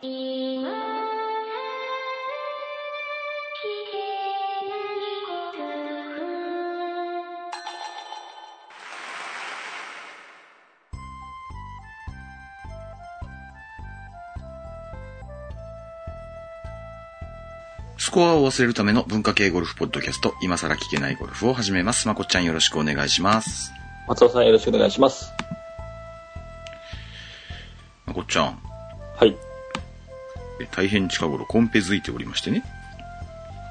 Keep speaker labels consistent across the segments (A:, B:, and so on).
A: スコアを忘れるための文化系ゴルフポッドキャスト、今更聞けないゴルフを始めます。まこっちゃんよろしくお願いします。
B: 松尾さんよろしくお願いします。
A: 大変近頃コンペづいておりましてね、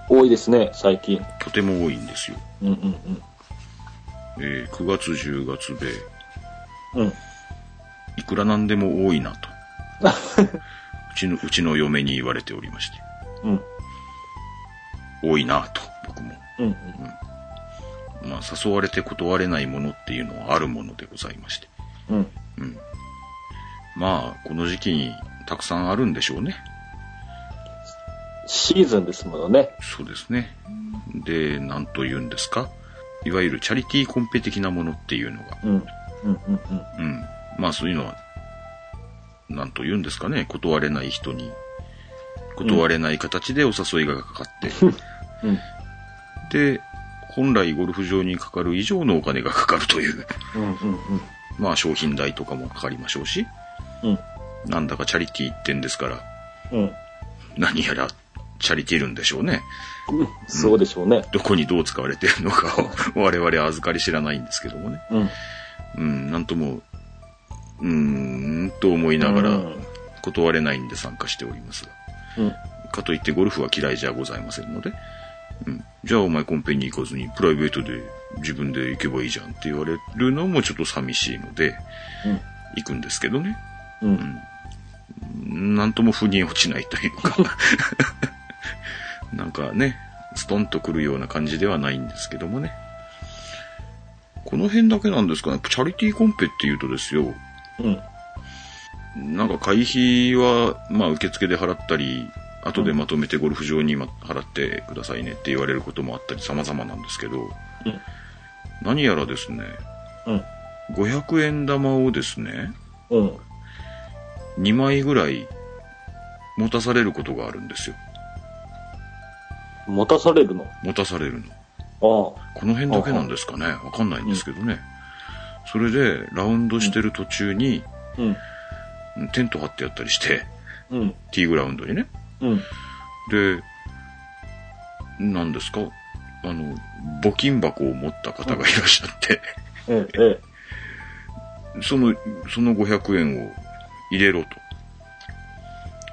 B: 多いですね、最近。
A: とても多いんですよ。
B: うんうん
A: えー9月10月で、
B: うん。うん。
A: いくらなんでも多いなと。うちの、うちの嫁に言われておりまして、
B: うん。
A: 多いなと、僕も。
B: うんうん。
A: まあ、誘われて断れないものっていうのはあるものでございまして。
B: うん。
A: うん。まあ、この時期にたくさんあるんでしょうね。
B: シーズンですものね。
A: そうですね。で、なんと言うんですか？いわゆるチャリティーコンペ的なものっていうのが、
B: うん。うんうんうん。
A: うん。まあそういうのは、なんと言うんですかね？断れない人に、断れない形でお誘いがかかって、
B: うん。
A: で、本来ゴルフ場にかかる以上のお金がかかるという、
B: うんうん
A: まあ商品代とかもかかりましょうし、
B: うん。
A: なんだかチャリティー一点ですから、
B: うん。うん。
A: 何やらチャリティーるんでしょうね。
B: うん。そうでしょうね。
A: どこにどう使われているのかを 我々は預かり知らないんですけどもね。
B: うん。
A: うん、なんとも、うーん、と思いながら
B: うん
A: 断れないんで参加しておりますが。
B: うん。
A: かといってゴルフは嫌いじゃございませんので、うん、じゃあお前コンペに行かずにプライベートで自分で行けばいいじゃんって言われるのもちょっと寂しいので、行くんですけどね。
B: うん。うん。
A: なんとも腑に落ちないというか、なんかね、ストンとくるような感じではないんですけどもね。この辺だけなんですかね。チャリティーコンペっていうとですよ、
B: うん。
A: なんか会費は、まあ受付で払ったり、後でまとめてゴルフ場にま払ってくださいねって言われることもあったり様々なんですけど、
B: うん。
A: 何やらですね、
B: うん。
A: 500円玉をですね、
B: うん。
A: 2枚ぐらい持たされることがあるんですよ。
B: 持たされるの？
A: 持たされるの。
B: あ
A: この辺だけなんですかねわかんないんですけどね。それで、ラウンドしてる途中に、
B: あ。うん。
A: テント張ってやったりして、
B: うん。
A: ティーグラウンドにね。
B: うん。
A: で、何ですか？あの、募金箱を持った方がいらっしゃって、
B: ええ、ええ。
A: その、その500円を入れろ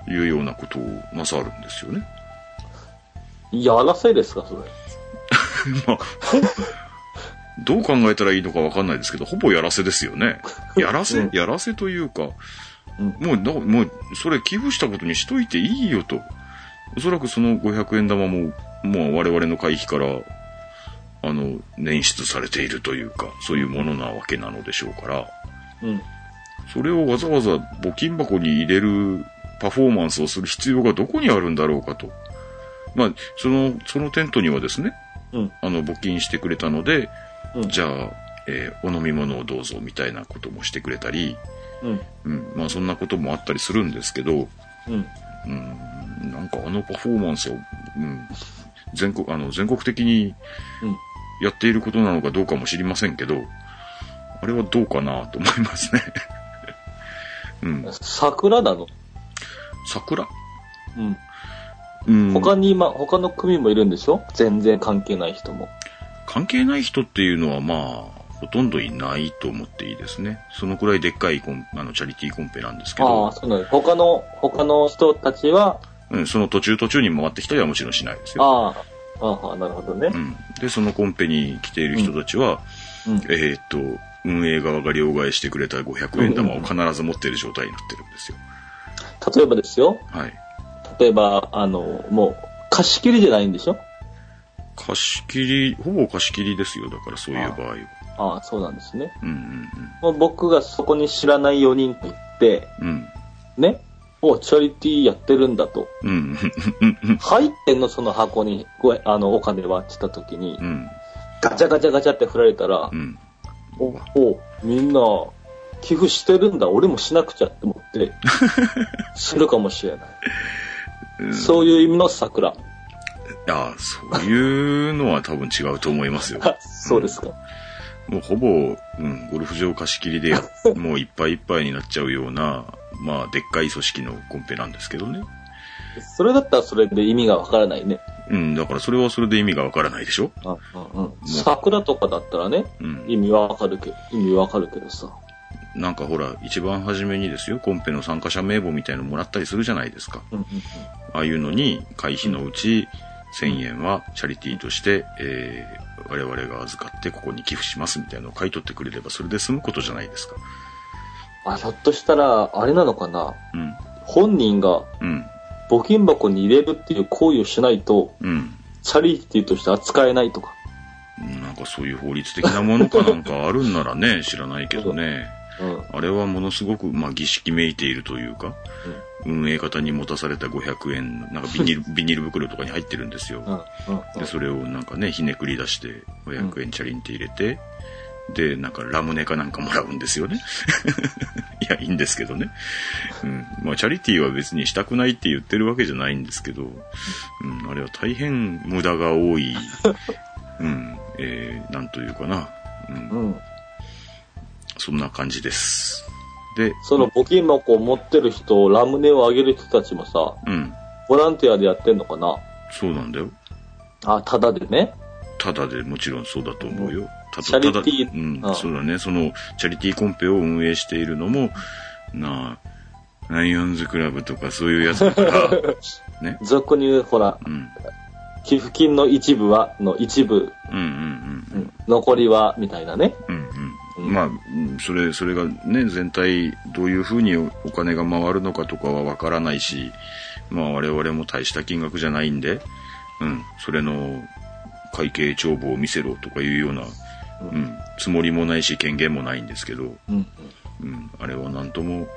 A: というようなことをなさるんですよね。
B: やらせですか、それ。
A: まあ、どう考えたらいいのかわかんないですけど、ほぼやらせですよね。やらせ、
B: うん
A: やらせというか、
B: うん。
A: もうだ、もう、それ寄付したことにしといていいよと。おそらくその500円玉も、もう我々の会費から、あの、捻出されているというか、そういうものなわけなのでしょうから、
B: うん。
A: それをわざわざ募金箱に入れるパフォーマンスをする必要がどこにあるんだろうかと。まあ、その、そのテントにはですね、
B: うん。
A: あの、募金してくれたので、
B: うん。
A: じゃあ、えーお飲み物をどうぞみたいなこともしてくれたり、
B: うん。
A: うん、まあそんなこともあったりするんですけど、
B: うん。
A: うん、なんかあのパフォーマンスを、うん、全国、あの、全国的に
B: うん。
A: やっていることなのかどうかも知りませんけど、あれはどうかなと思いますね。うん。
B: 桜なの
A: 桜？
B: うん。
A: うん。
B: 他に今、他の組もいるんでしょ？全然関係ない人も。
A: 関係ない人っていうのはまあ、ほとんどいないと思っていいですね。そのくらいでっかいコンあのチャリティーコンペなんですけ
B: あ
A: ど
B: あ、、そうなの。他の、他の人たちは、
A: うん、その途中途中に回ってきたりはもちろんしないですよ。
B: ああ、ああ、なるほどね
A: う。ん。で、そのコンペに来ている人たちは、
B: うん。
A: えーっと、運営側が両替してくれた500円玉を必ず持っている状態になってるんですよ。
B: 例えばですよ。
A: はい。
B: 例えば、あの、もう、貸し切りじゃないんでしょ？
A: 貸し切り、ほぼ貸し切りですよ。だからそういう場合は。
B: ああ、そうなんですね。
A: うんうん
B: もう僕がそこに知らない4人と行って、
A: うん。うん。
B: ね？お、チャリティーやってるんだと。
A: うん。
B: 入ってんの、その箱に、ごあの、お金はってた時に
A: う、ん。
B: ガチャガチャガチャって振られたら
A: う、ん。
B: お、お、みんな、寄付してるんだ、俺もしなくちゃって思って、するかもしれない。そういう意味の桜。
A: いや、そういうのは多分違うと思いますよ。
B: あ そうですか。
A: もうほぼ、うん、ゴルフ場貸し切りで、もういっぱいいっぱいになっちゃうような、まあ、でっかい組織のコンペなんですけどね。
B: それだったらそれで意味がわからないね。
A: うん、だからそれはそれで意味がわからないでしょ？
B: うんうんうん、桜とかだったらね、
A: うん。
B: 意味はわかるけど、意味わかるけどさ。
A: なんかほら、一番初めにですよ、コンペの参加者名簿みたいのもらったりするじゃないですか。ああいうのに、会費のうち1000円はチャリティーとして、えー、我々が預かってここに寄付しますみたいなのを買い取ってくれればそれで済むことじゃないですか。
B: あ、ひょっとしたら、あれなのかな
A: うん。
B: 本人が
A: うん。
B: 募金箱に入れるっていう行為をしないと、
A: うん。
B: チャリティーとして扱えないとか。
A: なんかそういう法律的なものかなんかあるんならね、知らないけどね。
B: うん。
A: あれはものすごく、まあ、儀式めいているというか、運営方に持たされた500円、なんかビニール、ビニール袋とかに入ってるんですよ。
B: うん。うん。
A: で、それをなんかね、ひねくり出して、500円チャリンって入れて、で、なんかラムネかなんかもらうんですよね。いや、いいんですけどね。うん。まあ、チャリティーは別にしたくないって言ってるわけじゃないんですけど、うん、あれは大変無駄が多い、うん、えー、なんというかな、うん、
B: うん。
A: そんな感じです。で、
B: その募金箱を持ってる人、ラムネをあげる人たちもさ、
A: うん、
B: ボランティアでやってんのかな？
A: そうなんだよ。
B: あ、ただでね。
A: ただでもちろんそうだと思うよ。た
B: チャリティー
A: うん、
B: あ
A: そうだね。その、チャリティーコンペを運営しているのも、なあ、ライオンズクラブとかそういうやつだから、ね。
B: 俗に言う、ほら、
A: うん。
B: 寄付金の一部は、の一部、
A: うんうん
B: うん残りは、みたいなね。
A: うん。うん
B: う
A: うんん。まあ、うんそれ、それがね、全体、どういうふうにお金が回るのかとかはわからないし、まあ我々も大した金額じゃないんで、うん、それの会計帳簿を見せろとかいうような、うん、つもりもないし権限もないんですけど、
B: うん。
A: うん、あれはなんとも、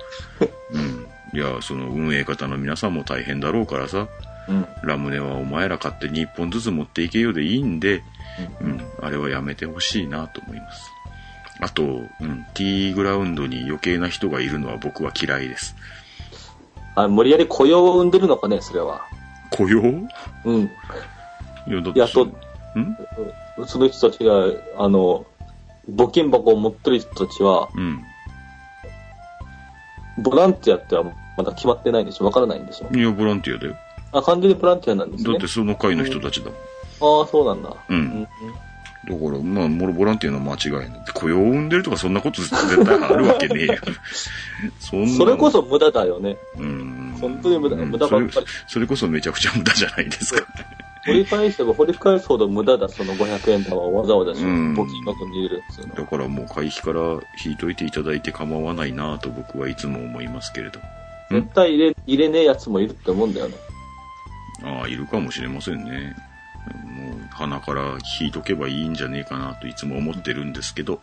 A: うん、いや、その運営方の皆さんも大変だろうからさ、
B: うん。
A: ラムネはお前ら勝手に一本ずつ持っていけようでいいんで、うん、あれはやめてほしいなと思います。あと、うん、ティーグラウンドに余計な人がいるのは僕は嫌いです。
B: あ、無理やり雇用を生んでるのかね、それは。
A: 雇用？い
B: うん。
A: や、だって
B: やっと
A: ん？
B: その人たちが、あの、募金箱を持ってる人たちは、
A: うん。
B: ボランティアってはまだ決まってないんでしょわからないんでしょ
A: いや、ボランティアだよ。
B: あ、完全にボランティアなんですね。
A: だってその会の人たちだもん。
B: ああ、そうなんだ。
A: うんだから、まあ、ボランティアの間違いない。雇用を生んでるとかそんなこと絶対あるわけねえよ。そ
B: それこそ無駄だよね。
A: うん。
B: 本当に無駄
A: うん
B: 無駄ばっかり
A: それそれこそめちゃくちゃ無駄じゃないですか。
B: 掘り返せば掘り返すほど無駄だ、その500円玉をわざわざし
A: うん
B: 募金箱に入れるっていうの
A: だからもう会費から引いといていただいて構わないなと僕はいつも思いますけれど。
B: 絶対入れ、入れねえやつもいるって思うんだよね。
A: ああ、いるかもしれませんね。鼻から引いとけばいいんじゃねえかなといつも思ってるんですけど、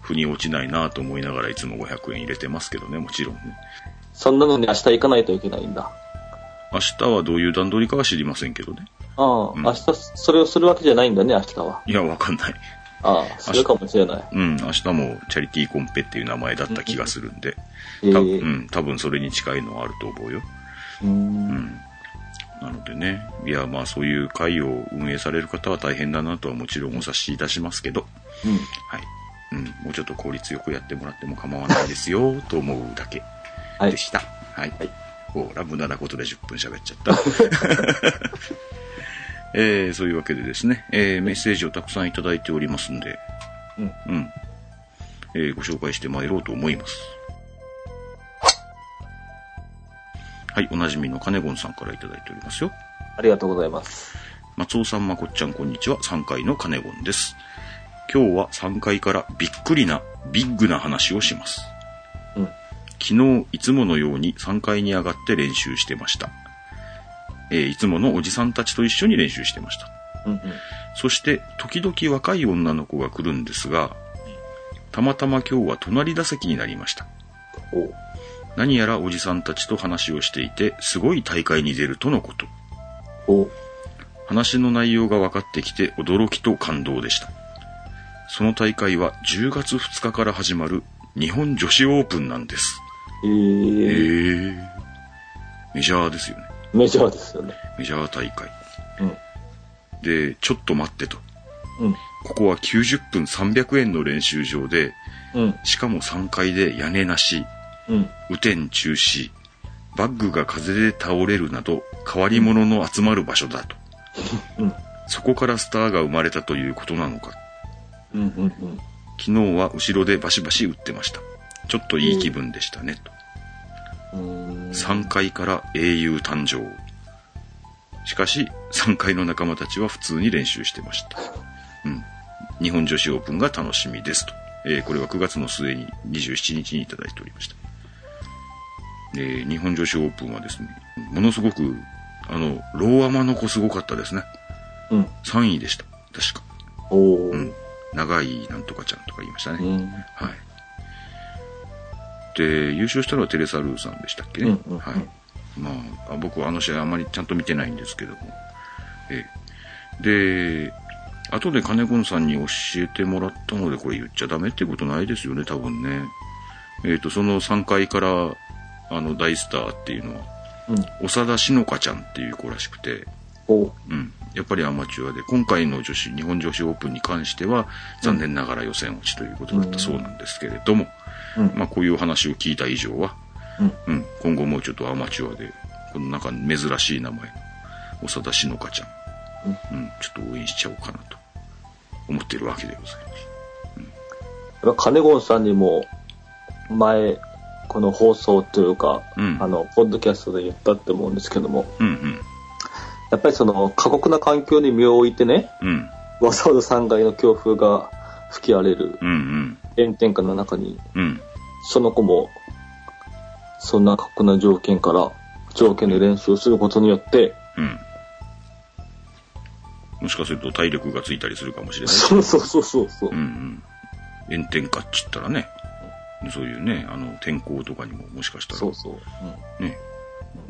A: 腑に落ちないなと思いながらいつも500円入れてますけどね、もちろんね。
B: そんなのに明日行かないといけないんだ。
A: 明日はどういう段取りかは知りませんけどね。
B: ああ、
A: うん
B: 明日それをするわけじゃないんだね、明日は。
A: いや、わかんない。
B: ああ、するかもしれない。
A: うん、明日もチャリティーコンペっていう名前だった気がするんで、
B: ええ
A: たうん、多分それに近いのはあると思うよ。
B: うん。
A: なのでね、いや、まあそういう会を運営される方は大変だなとはもちろんお察しいたしますけど、
B: うん。
A: はい。うん、もうちょっと効率よくやってもらっても構わないですよ、と思うだけ
B: はい
A: で。した。はい。
B: はい
A: ほら、無駄なことで10分喋っちゃった。えー、そういうわけでですね、えー、メッセージをたくさんいただいておりますんで、
B: うん。
A: うん。えーご紹介してまいろうと思います。はい、おなじみのカネゴンさんからいただいておりますよ。
B: ありがとうございます。
A: 松尾さん、まこっちゃん、こんにちは。3階のカネゴンです。今日は3階からびっくりな、ビッグな話をします。
B: うん。
A: 昨日、いつものように3階に上がって練習してました。えーいつものおじさんたちと一緒に練習してました。
B: うんうん。
A: そして、時々若い女の子が来るんですが、たまたま今日は隣打席になりました。
B: お
A: 何やらおじさんたちと話をしていて、すごい大会に出るとのこと。
B: お
A: 話の内容が分かってきて驚きと感動でした。その大会は10月2日から始まる日本女子オープンなんです。
B: え
A: え
B: ー、
A: えメジャーですよね。
B: メジャーですよね。
A: メジャー大会。
B: うん。
A: で、ちょっと待ってと。
B: うん。
A: ここは90分300円の練習場で、
B: うん。
A: しかも3階で屋根なし、
B: うん。
A: 雨天中止、バッグが風で倒れるなど、変わり者の集まる場所だと。
B: うん。
A: そこからスターが生まれたということなのか。
B: うん。うん。
A: 昨日は後ろでバシバシ打ってました。ちょっといい気分でしたね、と。
B: うん。
A: 3階から英雄誕生。しかし、3階の仲間たちは普通に練習してました。うん。日本女子オープンが楽しみですと。えーこれは9月の末に27日にいただいておりました。えー日本女子オープンはですね、ものすごく、あの、ローアマの子すごかったですね。
B: うん。
A: 3位でした。確か。
B: おー。
A: うん。長いなんとかちゃんとか言いましたね。
B: うん。
A: はい。で、優勝したのはテレサ・ルーさんでしたっけね。
B: うんうんうん
A: はい。まあ、あ僕はあの試合あんまりちゃんと見てないんですけども。ええで、後で金子さんに教えてもらったので、これ言っちゃダメってことないですよね、多分ね。えっ、と、その3階から、あの、大スターっていうのは、
B: うん。
A: 長田しのかちゃんっていう子らしくて、
B: おー。
A: うん。やっぱりアマチュアで、今回の女子、日本女子オープンに関しては、残念ながら予選落ちということだったそうなんですけれども、
B: うん。
A: まあこういう話を聞いた以上は、
B: うん。
A: うん、今後もうちょっとアマチュアで、このなんか珍しい名前の、長田しのかちゃん、うん、ちょっと応援しちゃおうかなと、思っているわけでございます。
B: カネゴンさんにも、前、この放送というか、
A: うん。
B: あの、ポッドキャストで言ったって思うんですけども、
A: うん
B: やっぱりその過酷な環境に身を置いてね、
A: うん、うん、
B: わざわざ3階の強風が吹き荒れる
A: うん、うん、
B: 炎天下の中に、
A: うん、
B: その子も、そんな過酷な条件から、条件で練習をすることによって、
A: うん。もしかすると体力がついたりするかもしれない。
B: そうそうそうそうそう。
A: うん、うん。炎天下っちったらね、そういうね、あの、天候とかにももしかしたら
B: そうそう。
A: ね、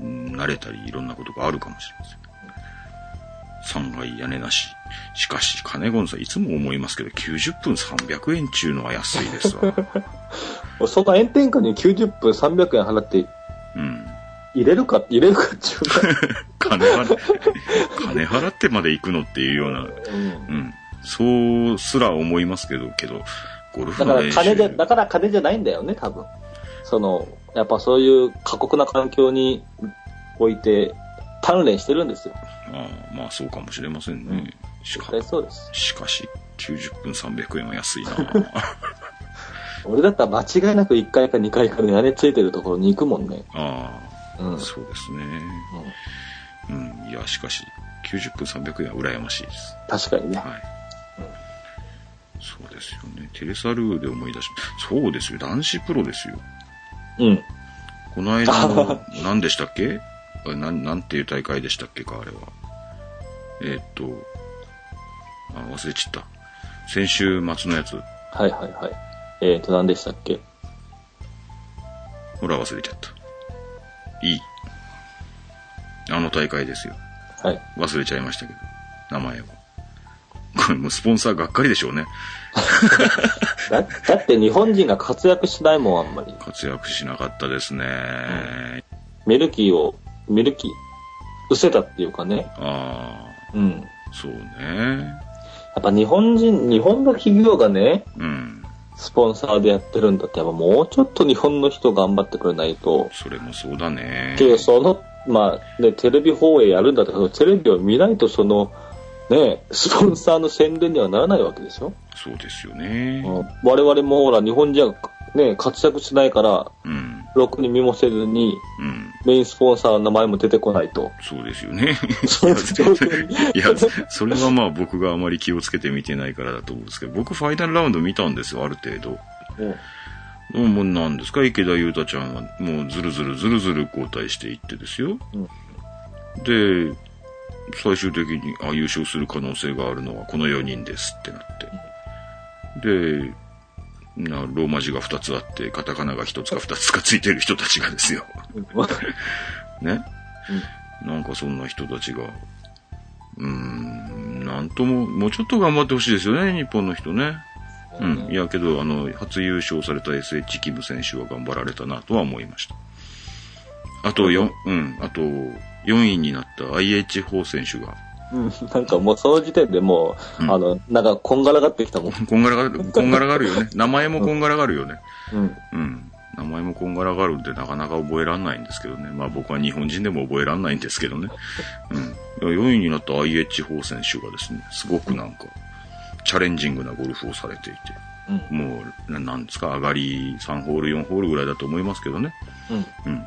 A: うん慣れたりいろんなことがあるかもしれません。3階屋根なし。しかし、金ゴンさんいつも思いますけど、90分300円中のは安いですわ。
B: うん、そんな炎天下に90分300円払って
A: うん。
B: 入れるか、入れるかっていう
A: 金払って、金払ってまで行くのっていうような、
B: か、うん
A: うん。そうすら思いますけど、けど、ゴルフ
B: だから。金じゃ、だから金じゃないんだよね、多分。その、やっぱそういう過酷な環境に置いて、鍛錬してるんですよ。
A: ああまあそうかもしれませんね。しか
B: そうです。
A: しかし、90分300円は安いな
B: 俺だったら間違いなく1階か2階から屋根ついてるところに行くもんね。
A: あ
B: うん。
A: あ、そうですね。うん、いや、しかし、90分300円は羨ましいです。
B: 確かにね。
A: はい。そうですよね。テレサルーで思い出し、そうですよ。男子プロですよ。
B: うん。
A: この間の、何でしたっけ？なん、なんていう大会でしたっけか、あれは。えーっと、あ、忘れちった。先週末のやつ。
B: はいはいはい。えーと、何でしたっけ？
A: ほら、忘れちゃった。いい。あの大会ですよ。
B: はい。
A: 忘れちゃいましたけど。名前を。こ れもうスポンサーがっかりでしょうね。
B: だ、だって日本人が活躍しないもん、あんまり。
A: 活躍しなかったですね。
B: ミルキーを、ミルキー、失せたっていうかね。
A: あ
B: うん。
A: あ、そうね。
B: やっぱ日本人、日本の企業がね、
A: うん。
B: スポンサーでやってるんだって、やっぱもうちょっと日本の人頑張ってくれないと。
A: それもそうだね。
B: けど、その、まあ、ね、テレビ放映やるんだったら、テレビを見ないと、その、ね、スポンサーの宣伝にはならないわけでしょ、
A: そうですよね。
B: うん我々もほら、日本人はね、活躍しないから、
A: うん。
B: ろくに見もせずに、
A: うん。
B: メインスポンサーの名前も出てこないと。
A: そうですよね。
B: そうですよ
A: いや、それはまあ僕があまり気をつけて見てないからだと思うんですけど、僕ファイナルラウンド見たんですよ、ある程度。
B: うん
A: もう何ですか？池田裕太ちゃんはもうずるずるずるずる交代していってですよ。で、最終的に、あ、優勝する可能性があるのはこの4人ですってなって。で、なローマ字が2つあって、カタカナが1つか2つかついてる人たちがですよ。ね？なんかそんな人たちが、うーん、なんとも、もうちょっと頑張ってほしいですよね、日本の人ね。うん。いや、けど、あの、初優勝された SH キム選手は頑張られたなとは思いました。あと、4、うん。あと、4位になった IH 4選手が、
B: うん。なんかもうその時点でもう、
A: うん
B: あの、なんかこんがらがってきたもん。
A: こんがらがる、こんがらがるよね。名前もこんがらがるよね。
B: うん。
A: うん。名前もこんがらがるんでなかなか覚えらんないんですけどね。まあ僕は日本人でも覚えらんないんですけどね。うん。4位になった IH4 選手がですね、すごくなんか、チャレンジングなゴルフをされていて、
B: うん。
A: もう、ななんですか、上がり3ホール、4ホールぐらいだと思いますけどね。
B: うん。
A: うん。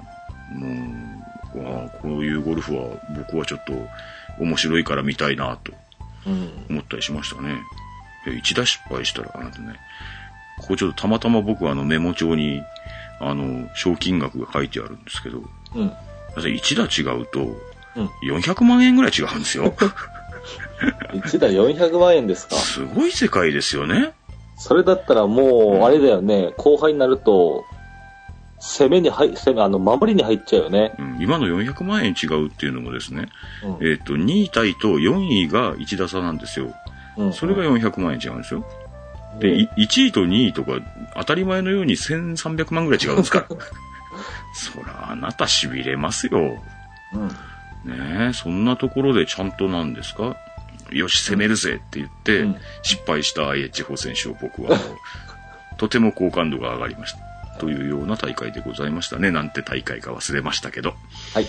A: もう、ああこういうゴルフは僕はちょっと面白いから見たいなと
B: うん。
A: 思ったりしましたね。いや一打失敗したら、あなたね、ここちょっとたまたま僕はあのメモ帳に、あの、賞金額が書いてあるんですけど、
B: うん。
A: 一打違うと、
B: うん。
A: 400万円ぐらい違うんですよ。
B: 1台400万円ですか？
A: すごい世界ですよね。
B: それだったらもう、あれだよね、後輩になると、攻めに入、攻め、あの、守りに入っちゃうよね。
A: うん、今の400万円違うっていうのもですね、
B: うん
A: えっ、と、2位タイと4位が1打差なんですよ。
B: うん。
A: それが400万円違うんですよ。で、
B: うん
A: い1位と2位とか、当たり前のように1300万ぐらい違うんですから。そら、あなた痺れますよ。
B: うん。
A: ねえ、そんなところでちゃんとなんですか？よし、攻めるぜって言って、
B: うん
A: 失敗した IH4 選手を僕は、とても好感度が上がりました。というような大会でございましたね。なんて大会か忘れましたけど。
B: はい。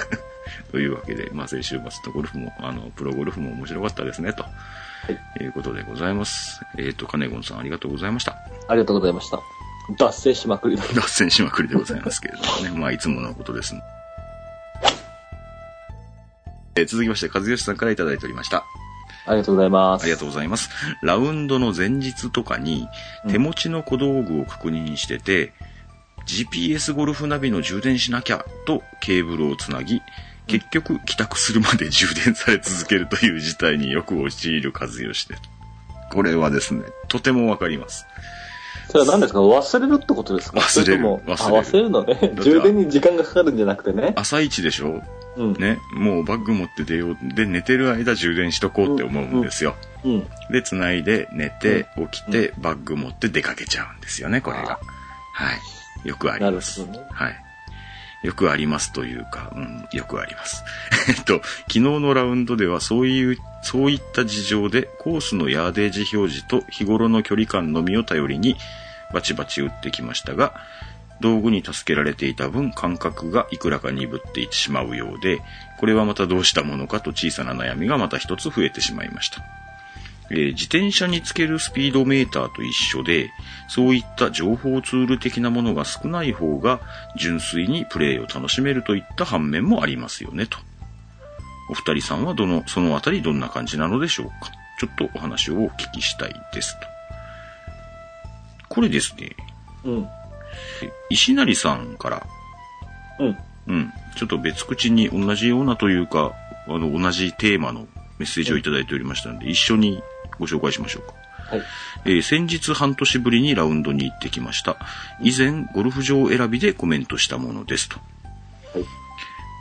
A: というわけで、まあ、先週末のゴルフも、あの、プロゴルフも面白かったですね、と。
B: い
A: いうことでございます。えっ、と、カネゴンさんありがとうございました。
B: ありがとうございました。脱線しまくりだ。
A: 脱線しまくりでございますけれどもね。まあ、いつものことですね。えー続きまして、和義さんからいただいておりました。
B: ありがとうございます。
A: ありがとうございます。ラウンドの前日とかに
B: うん
A: 手持ちの小道具を確認してて、GPS ゴルフナビの充電しなきゃとケーブルをつなぎ、結局帰宅するまで充電され続けるという事態によく陥る和義で。これはですね、とてもわかります。
B: それは何ですか？忘れるってことですか？
A: 忘れる忘れる
B: あ、忘れるのね。
A: て
B: 充電に時間がかかるんじゃなくてね。
A: 朝一でしょ？
B: うん。
A: ね、もうバッグ持って出よう。で、寝てる間充電しとこうって思うんですよ。
B: うん。
A: で、繋いで、寝て、起きて、バッグ持って出かけちゃうんですよね、これが。はい。よくあります。
B: ね。
A: はい。よくありますというか、うん、よくあります。えっと、昨日のラウンドではそういう、そういった事情でコースのヤーデージ表示と日頃の距離感のみを頼りにバチバチ打ってきましたが、道具に助けられていた分感覚がいくらか鈍っていってしまうようで、これはまたどうしたものかと小さな悩みがまた一つ増えてしまいました。えー自転車につけるスピードメーターと一緒で、そういった情報ツール的なものが少ない方が、純粋にプレイを楽しめるといった反面もありますよね、と。お二人さんはどの、そのあたりどんな感じなのでしょうかちょっとお話をお聞きしたいです、と。これですね、
B: うん。
A: え石成さんから、
B: うん。
A: うん。ちょっと別口に同じようなというか、あの、同じテーマのメッセージをいただいておりましたので、一緒にご紹介しましょうか。
B: はい。
A: えー先日半年ぶりにラウンドに行ってきました。以前、ゴルフ場選びでコメントしたものですと。
B: はい。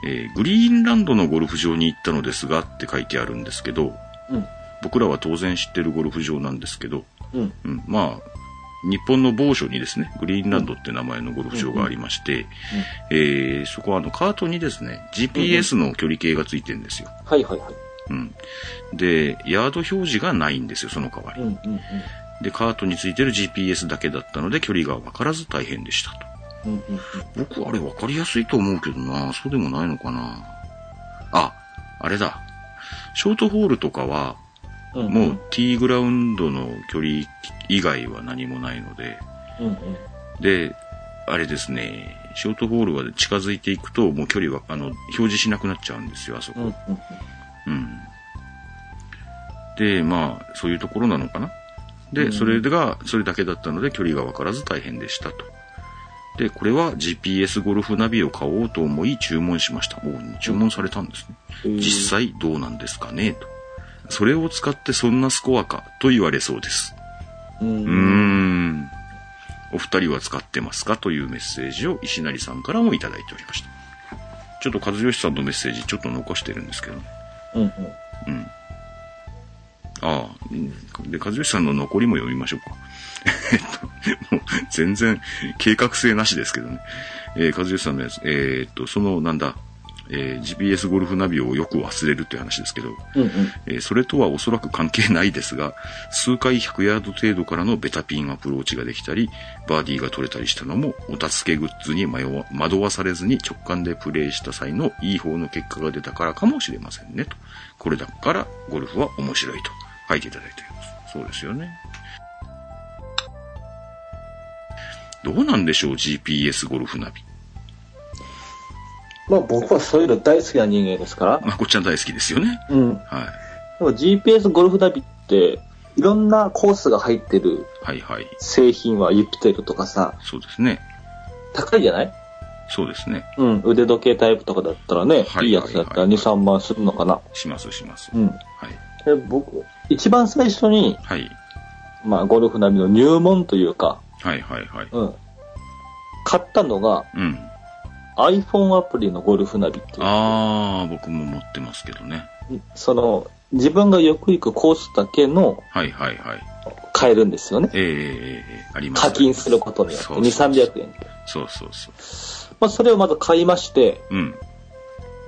A: えーグリーンランドのゴルフ場に行ったのですがって書いてあるんですけど、
B: うん。
A: 僕らは当然知ってるゴルフ場なんですけど、
B: うん。
A: うん、まあ、日本の某所にですね、グリーンランドって名前のゴルフ場がありまして、えーそこはあのカートにですね、GPS の距離計がついてるんですよ。
B: はいはいはい。
A: うん。で、ヤード表示がないんですよ、その代わり。
B: うんうん
A: で、カートについてる GPS だけだったので、距離が分からず大変でしたと。
B: うん。うんうん
A: 僕、あれ分かりやすいと思うけどな、そうでもないのかな。あ、あれだ。ショートホールとかは、
B: うん。
A: もうティーグラウンドの距離以外は何もないので、
B: うんうん。
A: で、あれですね、ショートホールは近づいていくと、もう距離は、あの、表示しなくなっちゃうんですよ、あそこ。
B: うんうん
A: うん。で、まあ、そういうところなのかな。で、
B: うん
A: それが、それだけだったので距離が分からず大変でしたと。で、これは GPS ゴルフナビを買おうと思い注文しました。お注文されたんですね。
B: うん。
A: 実際どうなんですかねと。それを使ってそんなスコアかと言われそうです。
B: う。
A: うんーん。お二人は使ってますかというメッセージを石成さんからもいただいておりました。ちょっと和義さんのメッセージちょっと残してるんですけどね。
B: うんうん。
A: うん。ああ、うんで、和義さんの残りも読みましょうか。えっと、もう全然計画性なしですけどね。えー、和義さんのやつ、えー、っと、その、なんだ、えー GPS ゴルフナビをよく忘れるっていう話ですけど、
B: うんうん。
A: えーそれとはおそらく関係ないですが、数回100ヤード程度からのベタピンアプローチができたり、バーディーが取れたりしたのも、お助けグッズに迷わ惑わされずに直感でプレイした際のいい方の結果が出たからかもしれませんね、と。これだから、ゴルフは面白いと書いていただいています。そうですよね。どうなんでしょう、GPS ゴルフナビ。
B: まあ僕はそういうの大好きな人間ですから。
A: まこっちゃん大好きですよね。
B: うん。
A: はい。
B: でも GPS ゴルフナビって、いろんなコースが入ってる
A: はいはい。
B: 製品はユピテルとかさ、
A: そうですね。
B: 高いじゃない？
A: そうですね。
B: うん。腕時計タイプとかだったらね、
A: はい
B: いいやつだったら
A: はい
B: 2、3万するのかな。
A: しますします。
B: うん。
A: はい。
B: で僕、一番最初に、
A: はい。
B: まあゴルフナビの入門というか、
A: はいはいはい。
B: うん。買ったのが
A: うん。
B: iPhone アプリのゴルフナビっていう。
A: あー、僕も持ってますけどね。
B: その、自分がよく行くコースだけの
A: はいはいはい。
B: 買えるんですよね。
A: ええええええあります
B: 課金することによって、
A: そう
B: 2、
A: そう
B: 300円。
A: そうそうそう。
B: まあ、それをまず買いまして、
A: うん。
B: で、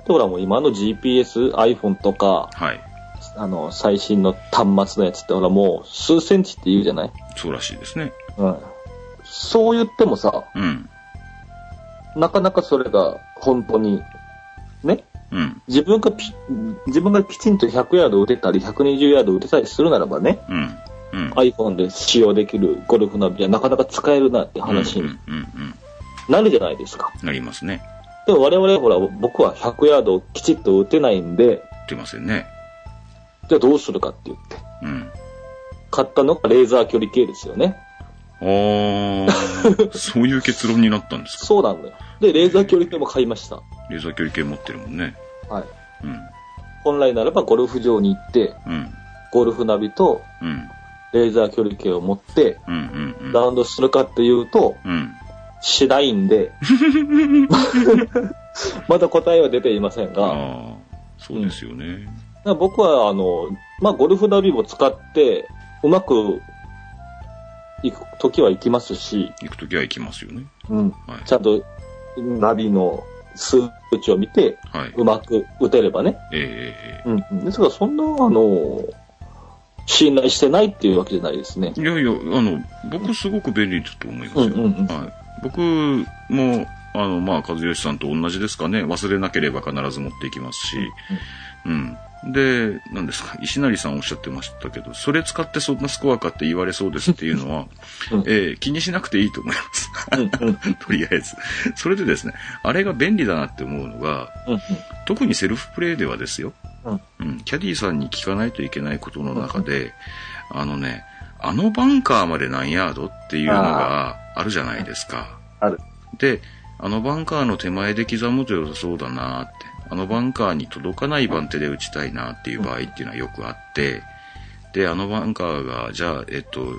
B: ほらもう今の GPS、iPhone とか、
A: はい。
B: あの、最新の端末のやつってほらもう数センチって言うじゃない？
A: そうらしいですね。
B: うん。そう言ってもさ、
A: うん。
B: なかなかそれが本当に、ね、
A: うん。
B: 自分がピ、自分がきちんと100ヤード打てたり、120ヤード打てたりするならばね、
A: うん。うん。
B: iPhone で使用できるゴルフナビはなかなか使えるなって話に。なるじゃないですか。
A: なりますね。
B: でも我々ほら、僕は100ヤードをきちっと打てないんで、
A: 出ませんね。
B: じゃあどうするかって言って。
A: うん。
B: 買ったのがレーザー距離計ですよね。
A: あー、そういう結論になったんですか？
B: そうなんだよ。で、レーザー距離計も買いました。
A: レーザー距離計持ってるもんね。
B: はい。
A: うん。
B: 本来ならばゴルフ場に行って、
A: うん。
B: ゴルフナビと
A: うん。
B: レーザー距離計を持って、
A: うんうんうん。
B: ラウンドするかっていうと、
A: うん。
B: しないんで、まだ答えは出ていませんが、
A: ああ、そうですよね。
B: だから僕は、あの、まあ、ゴルフナビも使って、うまく行くときは行きますし、
A: 行くときは行きますよね。
B: うん、
A: はい。
B: ちゃんとナビの数値を見て、
A: はい。
B: うまく打てればね。
A: えええ
B: うんうん。ですから、そんな、あの、信頼してないっていうわけじゃないですね
A: え。いやいや、あの、僕すごく便利だと思いますよ。
B: うんうんうん
A: はい。僕も、あの、まあ、和義さんと同じですかね。忘れなければ必ず持っていきますし。うん。で、何ですか、石成さんおっしゃってましたけど、それ使ってそんなスコアかって言われそうですっていうのは、
B: うん。
A: えー気にしなくていいと思います。とりあえず。それでですね、あれが便利だなって思うのが、
B: うんうん。
A: 特にセルフプレイではですよ、
B: うん。
A: うん、キャディーさんに聞かないといけないことの中で、あのね、あのバンカーまで何ヤードっていうのがあるじゃないですか。
B: ある。
A: で、あのバンカーの手前で刻むと良さそうだなって、あのバンカーに届かない番手で打ちたいなっていう場合っていうのはよくあって、で、あのバンカーが、じゃあ、えっと、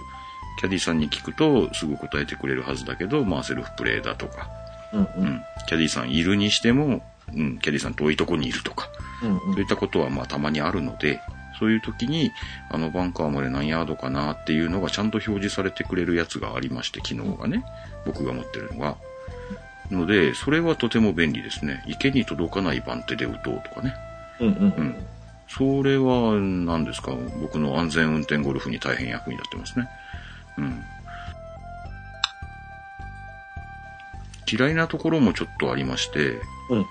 A: キャディーさんに聞くとすぐ答えてくれるはずだけど、まあセルフプレイだとか、
B: うんう
A: うん。ん、キャディーさんいるにしても、うん、キャディーさん遠いとこにいるとか、
B: うんうん。
A: そういったことはまあたまにあるので、そういう時に、あのバンカーまで何ヤードかなっていうのがちゃんと表示されてくれるやつがありまして、機能がね、僕が持ってるのが。ので、それはとても便利ですね。池に届かない番手で打とうとかね。
B: うんうん
A: うん。それは、何ですか、僕の安全運転ゴルフに大変役に立ってますね。うん。嫌いなところもちょっとありまして、
B: うん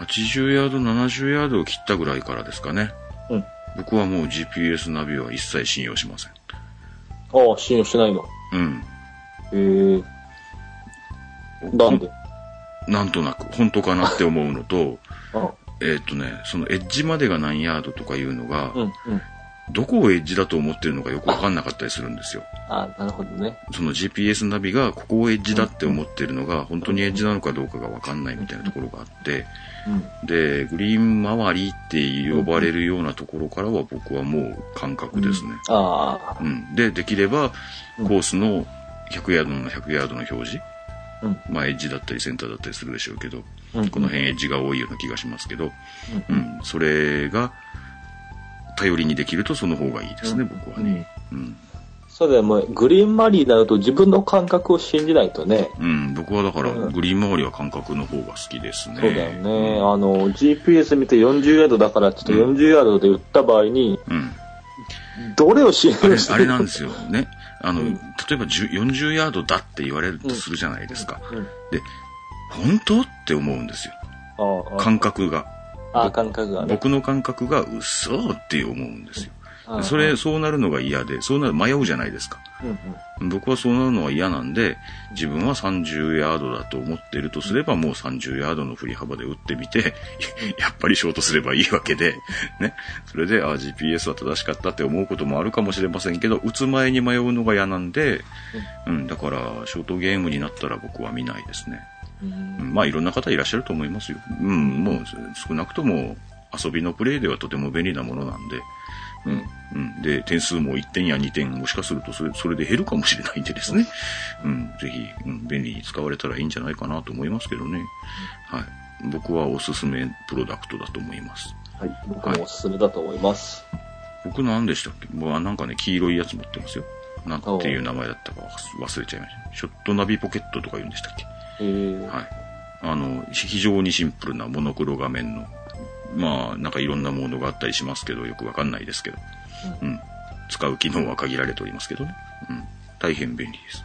A: 80ヤード、70ヤードを切ったぐらいからですかね。
B: うん
A: 僕はもう GPS ナビは一切信用しません。
B: ああ、信用してないの。
A: うん。
B: へえ。なんで？
A: なんとなく、本当かなって思うのと、
B: あ
A: えーっとね、そのエッジまでが何ヤードとかいうのが、
B: うんうん。
A: どこをエッジだと思ってるのかよくわかんなかったりするんですよ。
B: あなるほどね。
A: その GPS ナビがここをエッジだって思ってるのが本当にエッジなのかどうかがわかんないみたいなところがあって、
B: うん。
A: で、グリーン周りって呼ばれるようなところからは僕はもう感覚ですね。
B: ああ。
A: うん。で、できれば
B: うん
A: コースの100ヤードの100ヤードの表示、
B: うん。
A: まあエッジだったりセンターだったりするでしょうけど、
B: うん
A: この辺エッジが多いような気がしますけど、
B: う
A: うんん、それが頼りにできるとその方がいいですね、僕はね。うん。
B: そうだよ、もうグリーンマリーになると自分の感覚を信じないとね。
A: うん、僕はだから、
B: うん
A: グリーン周りは感覚の方が好きですね。
B: そうだよね。あの、GPS 見て40ヤードだから、ちょっと40ヤードで打った場合に、
A: うん。
B: どれを信用して
A: あれなんですよね。あの、
B: うん
A: 例えば10 40ヤードだって言われるとするじゃないですか。
B: うん
A: で、本当って思うんですよ。感覚が。
B: ああ、感覚がね。
A: 僕の感覚が嘘って思うんですよ。
B: ああ
A: それ、そうなるのが嫌で、そうなる、迷うじゃないですか。
B: うんうん
A: 僕はそうなるのは嫌なんで、自分は30ヤードだと思ってるとすれば、もう30ヤードの振り幅で打ってみて、やっぱりショートすればいいわけで、ね。それで、あ、GPS は正しかったって思うこともあるかもしれませんけど、打つ前に迷うのが嫌なんで、うん、だから、ショートゲームになったら僕は見ないですね。
B: うん
A: うんまあ、いろんな方いらっしゃると思いますよ。うん、もう、少なくとも、遊びのプレイではとても便利なものなんで、うん。うん。で、点数も1点や2点、もしかするとそれ、それで減るかもしれないんでですね。うん。ぜひ、うん、便利に使われたらいいんじゃないかなと思いますけどね。はい。僕はおすすめプロダクトだと思います。
B: はい。僕もおすすめだと思います。
A: 僕何でしたっけ？僕はなんかね、黄色いやつ持ってますよ。なんていう名前だったか忘忘れちゃいました。ショットナビポケットとか言うんでしたっけ？
B: えー
A: はい。あの、ひ非常にシンプルなモノクロ画面の、まあ、なんかいろんなモードがあったりしますけど、よくわかんないですけど、うん。使う機能は限られておりますけどね。うん。大変便利です。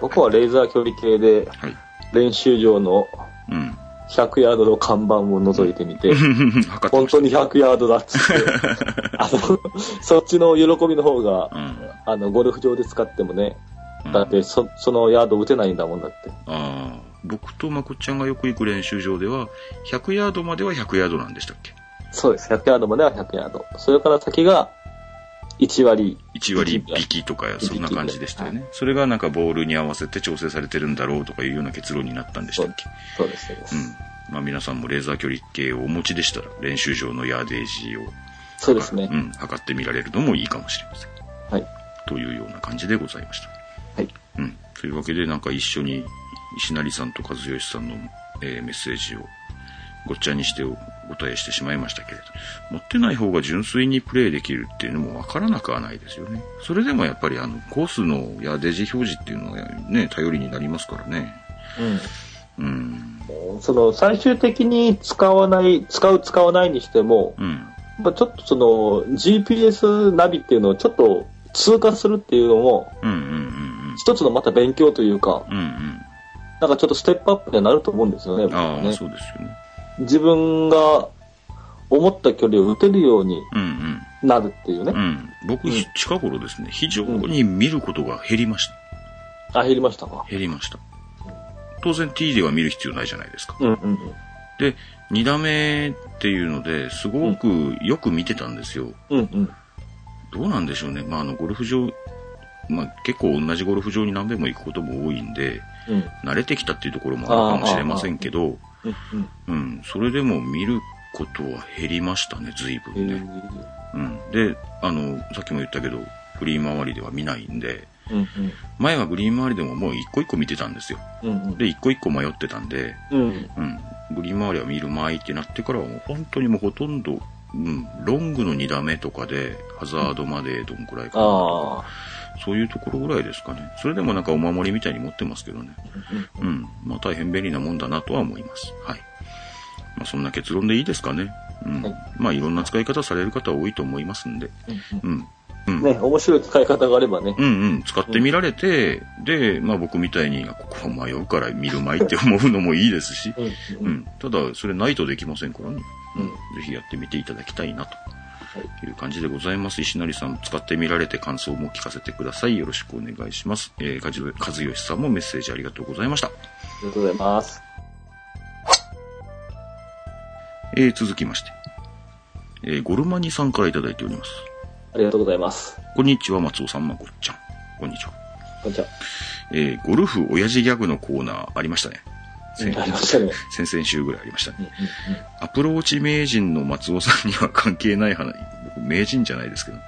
B: 僕はレーザー距離計で
A: はい。
B: 練習場の
A: うん。
B: 100ヤードの看板を覗いてみて、本当に100ヤードだっつって、あの、そっちの喜びの方が、
A: た。うん。
B: あの、ゴルフ場で使ってもね、
A: うん
B: だってそ、そのヤード打てないんだもんだって。
A: ああ、僕とまこっちゃんがよく行く練習場では、100ヤードまでは100ヤードなんでしたっけ？
B: そうです。100ヤードまでは100ヤード。それから先が1割。
A: 1割引きとか、そんな感じでしたよね。それがなんかボールに合わせて調整されてるんだろうとかいうような結論になったんでしたっけ？
B: そうです、そうです。
A: うん。まあ皆さんもレーザー距離計をお持ちでしたら、練習場のヤーデージを、
B: そうですね
A: う。ん、測ってみられるのもいいかもしれません。
B: はい。
A: というような感じでございました。
B: はい。
A: うん。というわけで、なんか一緒に石成さんと和義さんの、えーメッセージをごっちゃにしてお答えしてしまいましたけれど、持ってない方が純粋にプレイできるっていうのもわからなくはないですよね。それでもやっぱりあの、コースのヤーデージ表示っていうのはね、頼りになりますからね。うん。
B: うん。その、最終的に使わない、使う、使わないにしても、
A: うん。
B: やっぱちょっとその、GPS ナビっていうのをちょっと通過するっていうのも、
A: うんうんうん
B: 一つのまた勉強というか、
A: うん。うんうん。
B: なんかちょっとステップアップにはなると思うんですよね。
A: ああ、
B: ね
A: そうですよね。
B: 自分が思った距離を打てるように
A: うんうん。
B: なるっていうね。
A: うん。僕、
B: うん
A: 近頃ですね、非常に見ることが減りました。
B: あ、減りましたか。
A: 減りました。当然 T では見る必要ないじゃないですか。
B: うんうんうん。
A: で、二打目っていうので、すごくよく見てたんですよ。
B: うんうん。
A: どうなんでしょうね。まあ、あの、ゴルフ場、まあ、結構同じゴルフ場に何べんも行くことも多いんで、
B: うん
A: 慣れてきたっていうところもあるかもしれませんけど、
B: うん
A: それでも見ることは減りましたね、随
B: え
A: 分ね。うん。で、あの、さっきも言ったけど、グリーン周りでは見ないんで、
B: うんうん。
A: 前はグリーン周りでももう一個一個見てたんですよ。
B: うんうん。
A: で、一個一個迷ってたんで、
B: うん。
A: うん。グリーン周りは見る前ってなってからはもう本当にもうほとんど、うん、ロングの2打目とかで、ハザードまでどんくらいかなと
B: あ
A: か、そういうところぐらいですかね。それでもなんかお守りみたいに持ってますけどね。
B: あ。
A: うん。まあ大変便利なもんだなとは思います。はい。まあそんな結論でいいですかね。うん。
B: はい
A: まあいろんな使い方される方多いと思いますんで。うん。うん。
B: ね、面白い使い方があればね。
A: うんうん、使ってみられて、で、まあ僕みたいに、ここは迷うから見るまいって思うのもいいですし、
B: うん
A: う
B: うん
A: ん。ただ、それないとできませんからね。
B: うん
A: ぜひやってみていただきたいなと。いう感じでございます。石成さん、使ってみられて感想も聞かせてください。よろしくお願いします。えー、かじ、和義さんもメッセージありがとうございました。
B: ありがとうございます。
A: えー、続きまして。えー、ゴルマニさんからいただいております。
B: ありがとうございます。
A: こんにちは、松尾さん、まこっちゃん。こんにちは。
B: こんにちは。
A: えー、ゴルフ親父ギャグのコーナーありましたね。先々週ぐらいありましたね。アプローチ名人の松尾さんには関係ない話、僕名人じゃないですけど、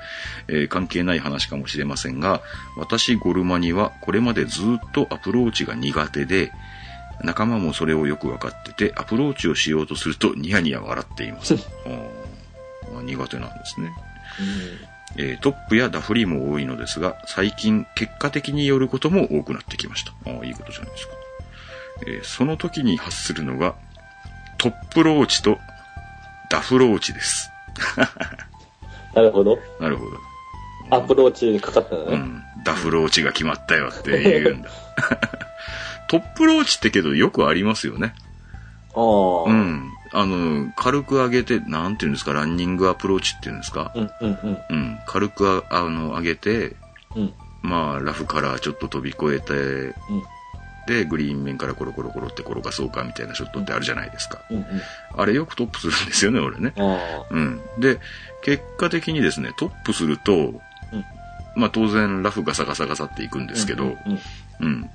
A: えー関係ない話かもしれませんが、私ゴルマにはこれまでずっとアプローチが苦手で、仲間もそれをよくわかってて、アプローチをしようとするとニヤニヤ笑っています。苦手なんですね。えートップやダフリも多いのですが、最近結果的によることも多くなってきました。ああ、いいことじゃないですか。えーその時に発するのが、トップローチとダフローチです。
B: なるほど。
A: なるほど。
B: アプローチにかかったんだね。
A: うん。ダフローチが決まったよって言うんだ。トップローチってけどよくありますよね。
B: ああ。
A: う。ん。あの、軽く上げて、なんていうんですか、ランニングアプローチっていうんですか。
B: うん、うん、うん。
A: うん。軽くああの上げて、
B: うん。
A: まあ、ラフからちょっと飛び越えて、
B: うん。
A: で、グリーン面からコロコロコロって転がそうかみたいなショットってあるじゃないですか。
B: うん、うん。
A: あれよくトップするんですよね、俺ね。うん。で、結果的にですね、トップすると、
B: うん。
A: まあ当然ラフガサガサガサっていくんですけど、
B: うん。
A: うん。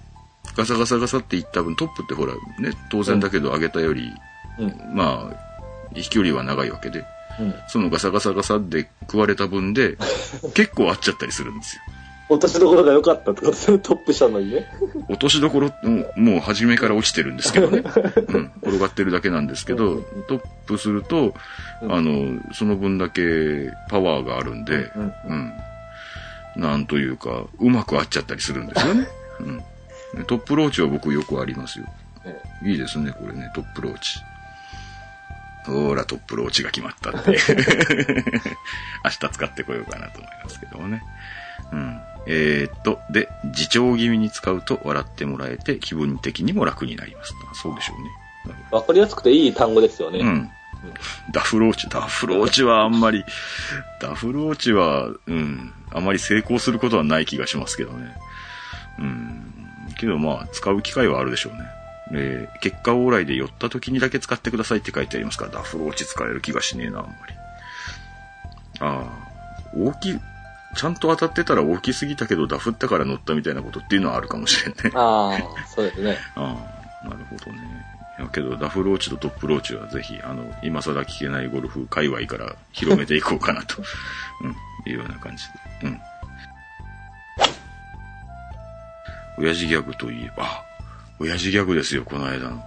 A: ガサガサガサっていった分、トップってほら、ね、当然だけど上げたより、
B: うん。
A: まあ、飛距離は長いわけで、
B: うん。
A: そのガサガサガサで食われた分で、結構合っちゃったりするんですよ。
B: 落としどころが良かったってことで。トップしたのにね。
A: 落としどころももう初めから落ちてるんですけどね。うん。転がってるだけなんですけど、トップすると、
B: うん
A: あの、その分だけパワーがあるんで、
B: うん。
A: うん。なんというか、うまく合っちゃったりするんですよね。うん。トップローチは僕よくありますよ。
B: え
A: いいですね、これね、トップローチ。ほら、トップローチが決まったって。明日使ってこようかなと思いますけどもね。うん。えー、っと、で、自重気味に使うと笑ってもらえて気分的にも楽になります。そうでしょうね。
B: わかりやすくていい単語ですよね。
A: うん。ダフローチ、ダフローチはあんまり、ダフローチは、うん、あまり成功することはない気がしますけどね。うん。けどまあ、使う機会はあるでしょうね。えー結果往来で寄った時にだけ使ってくださいって書いてありますから、ダフローチ使える気がしねえな、あんまり。ああ、大きい、ちゃんと当たってたら大きすぎたけど、ダフったから乗ったみたいなことっていうのはあるかもしれんね。
B: ああ、そうですね。
A: ああ、なるほどね。いやけど、ダフローチとトップローチはぜひ、あの、今更聞けないゴルフ界隈から広めていこうかなと、うん、いうような感じで。うん。親父ギャグといえば、あ、親父ギャグですよ、この間の。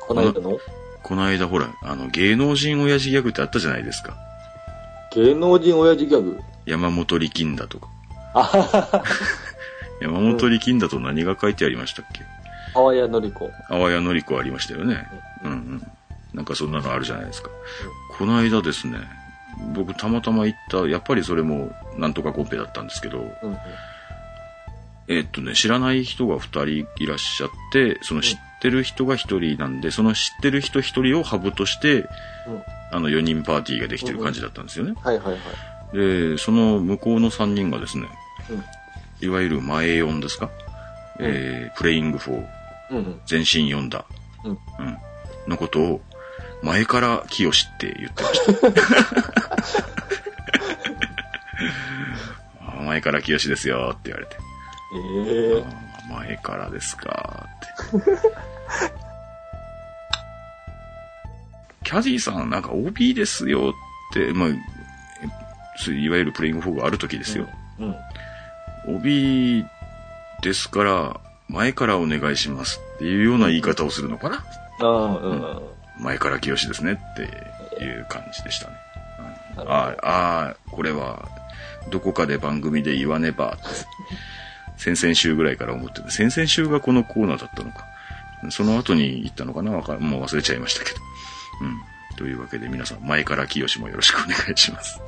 B: この間の
A: この間ほら、あの、芸能人親父ギャグってあったじゃないですか。
B: 芸能人親父ギャグ？
A: 山本力んだとか。山本力んだと何が書いてありましたっけ？
B: 淡谷のり子。
A: あわやのりこありましたよね。うんうん。なんかそんなのあるじゃないですか。この間ですね、僕たまたま行った、やっぱりそれもなんとかコンペだったんですけど、
B: うんうん。
A: えーっとね、知らない人が2人いらっしゃって、その知ってる人が1人なんで、その知ってる人1人をハブとして、
B: うん。
A: あの4人パーティーができてる感じだったんですよね。
B: はいはいはい。
A: で、その向こうの3人がですね、
B: うん。
A: いわゆる前4ですか、えー、プレイング4、
B: うんうん。
A: 全身4だ、
B: うん。
A: うん、のことを、前から清って言ってました。あ前から清ですよって言われて。
B: ええ
A: あ前からですかって。キャディさんなんか OB ですよって、まあ、いわゆるプレイングフォーがある時ですよ。
B: うん。
A: OB ですから、前からお願いしますっていうような言い方をするのかな
B: ああ、うんうん。
A: 前から清ですねっていう感じでしたね。ああ、これは、どこかで番組で言わねばって、先々週ぐらいから思ってて、先々週がこのコーナーだったのか。その後に行ったのかなわかもう忘れちゃいましたけど。うん。というわけで皆さん、前から清もよろしくお願いします。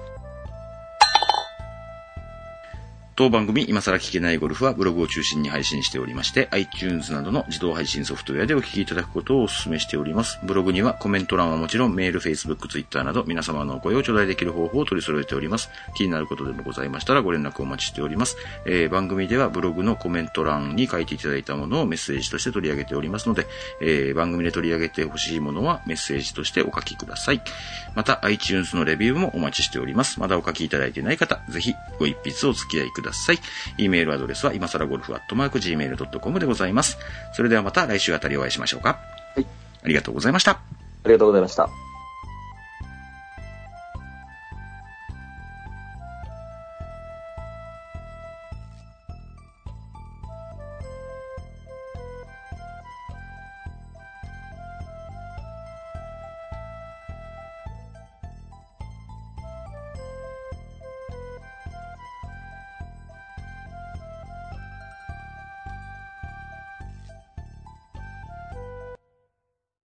A: 当番組、今更聞けないゴルフはブログを中心に配信しておりまして、iTunes などの自動配信ソフトウェアでお聞きいただくことをお勧めしております。ブログにはコメント欄はもちろんメール、Facebook、Twitter など皆様のお声を頂戴できる方法を取り揃えております。気になることでもございましたらご連絡お待ちしております。えー番組ではブログのコメント欄に書いていただいたものをメッセージとして取り上げておりますので、えー番組で取り上げてほしいものはメッセージとしてお書きください。また iTunes のレビューもお待ちしております。まだお書きいただいていない方、ぜひご一筆お付き合いくださいださい。e メールアドレスは今更ゴルフアットマーク Gmail.com でございます。それではまた来週あたりお会いしましょうか。
B: はい。
A: ありがとうございました。
B: ありがとうございました。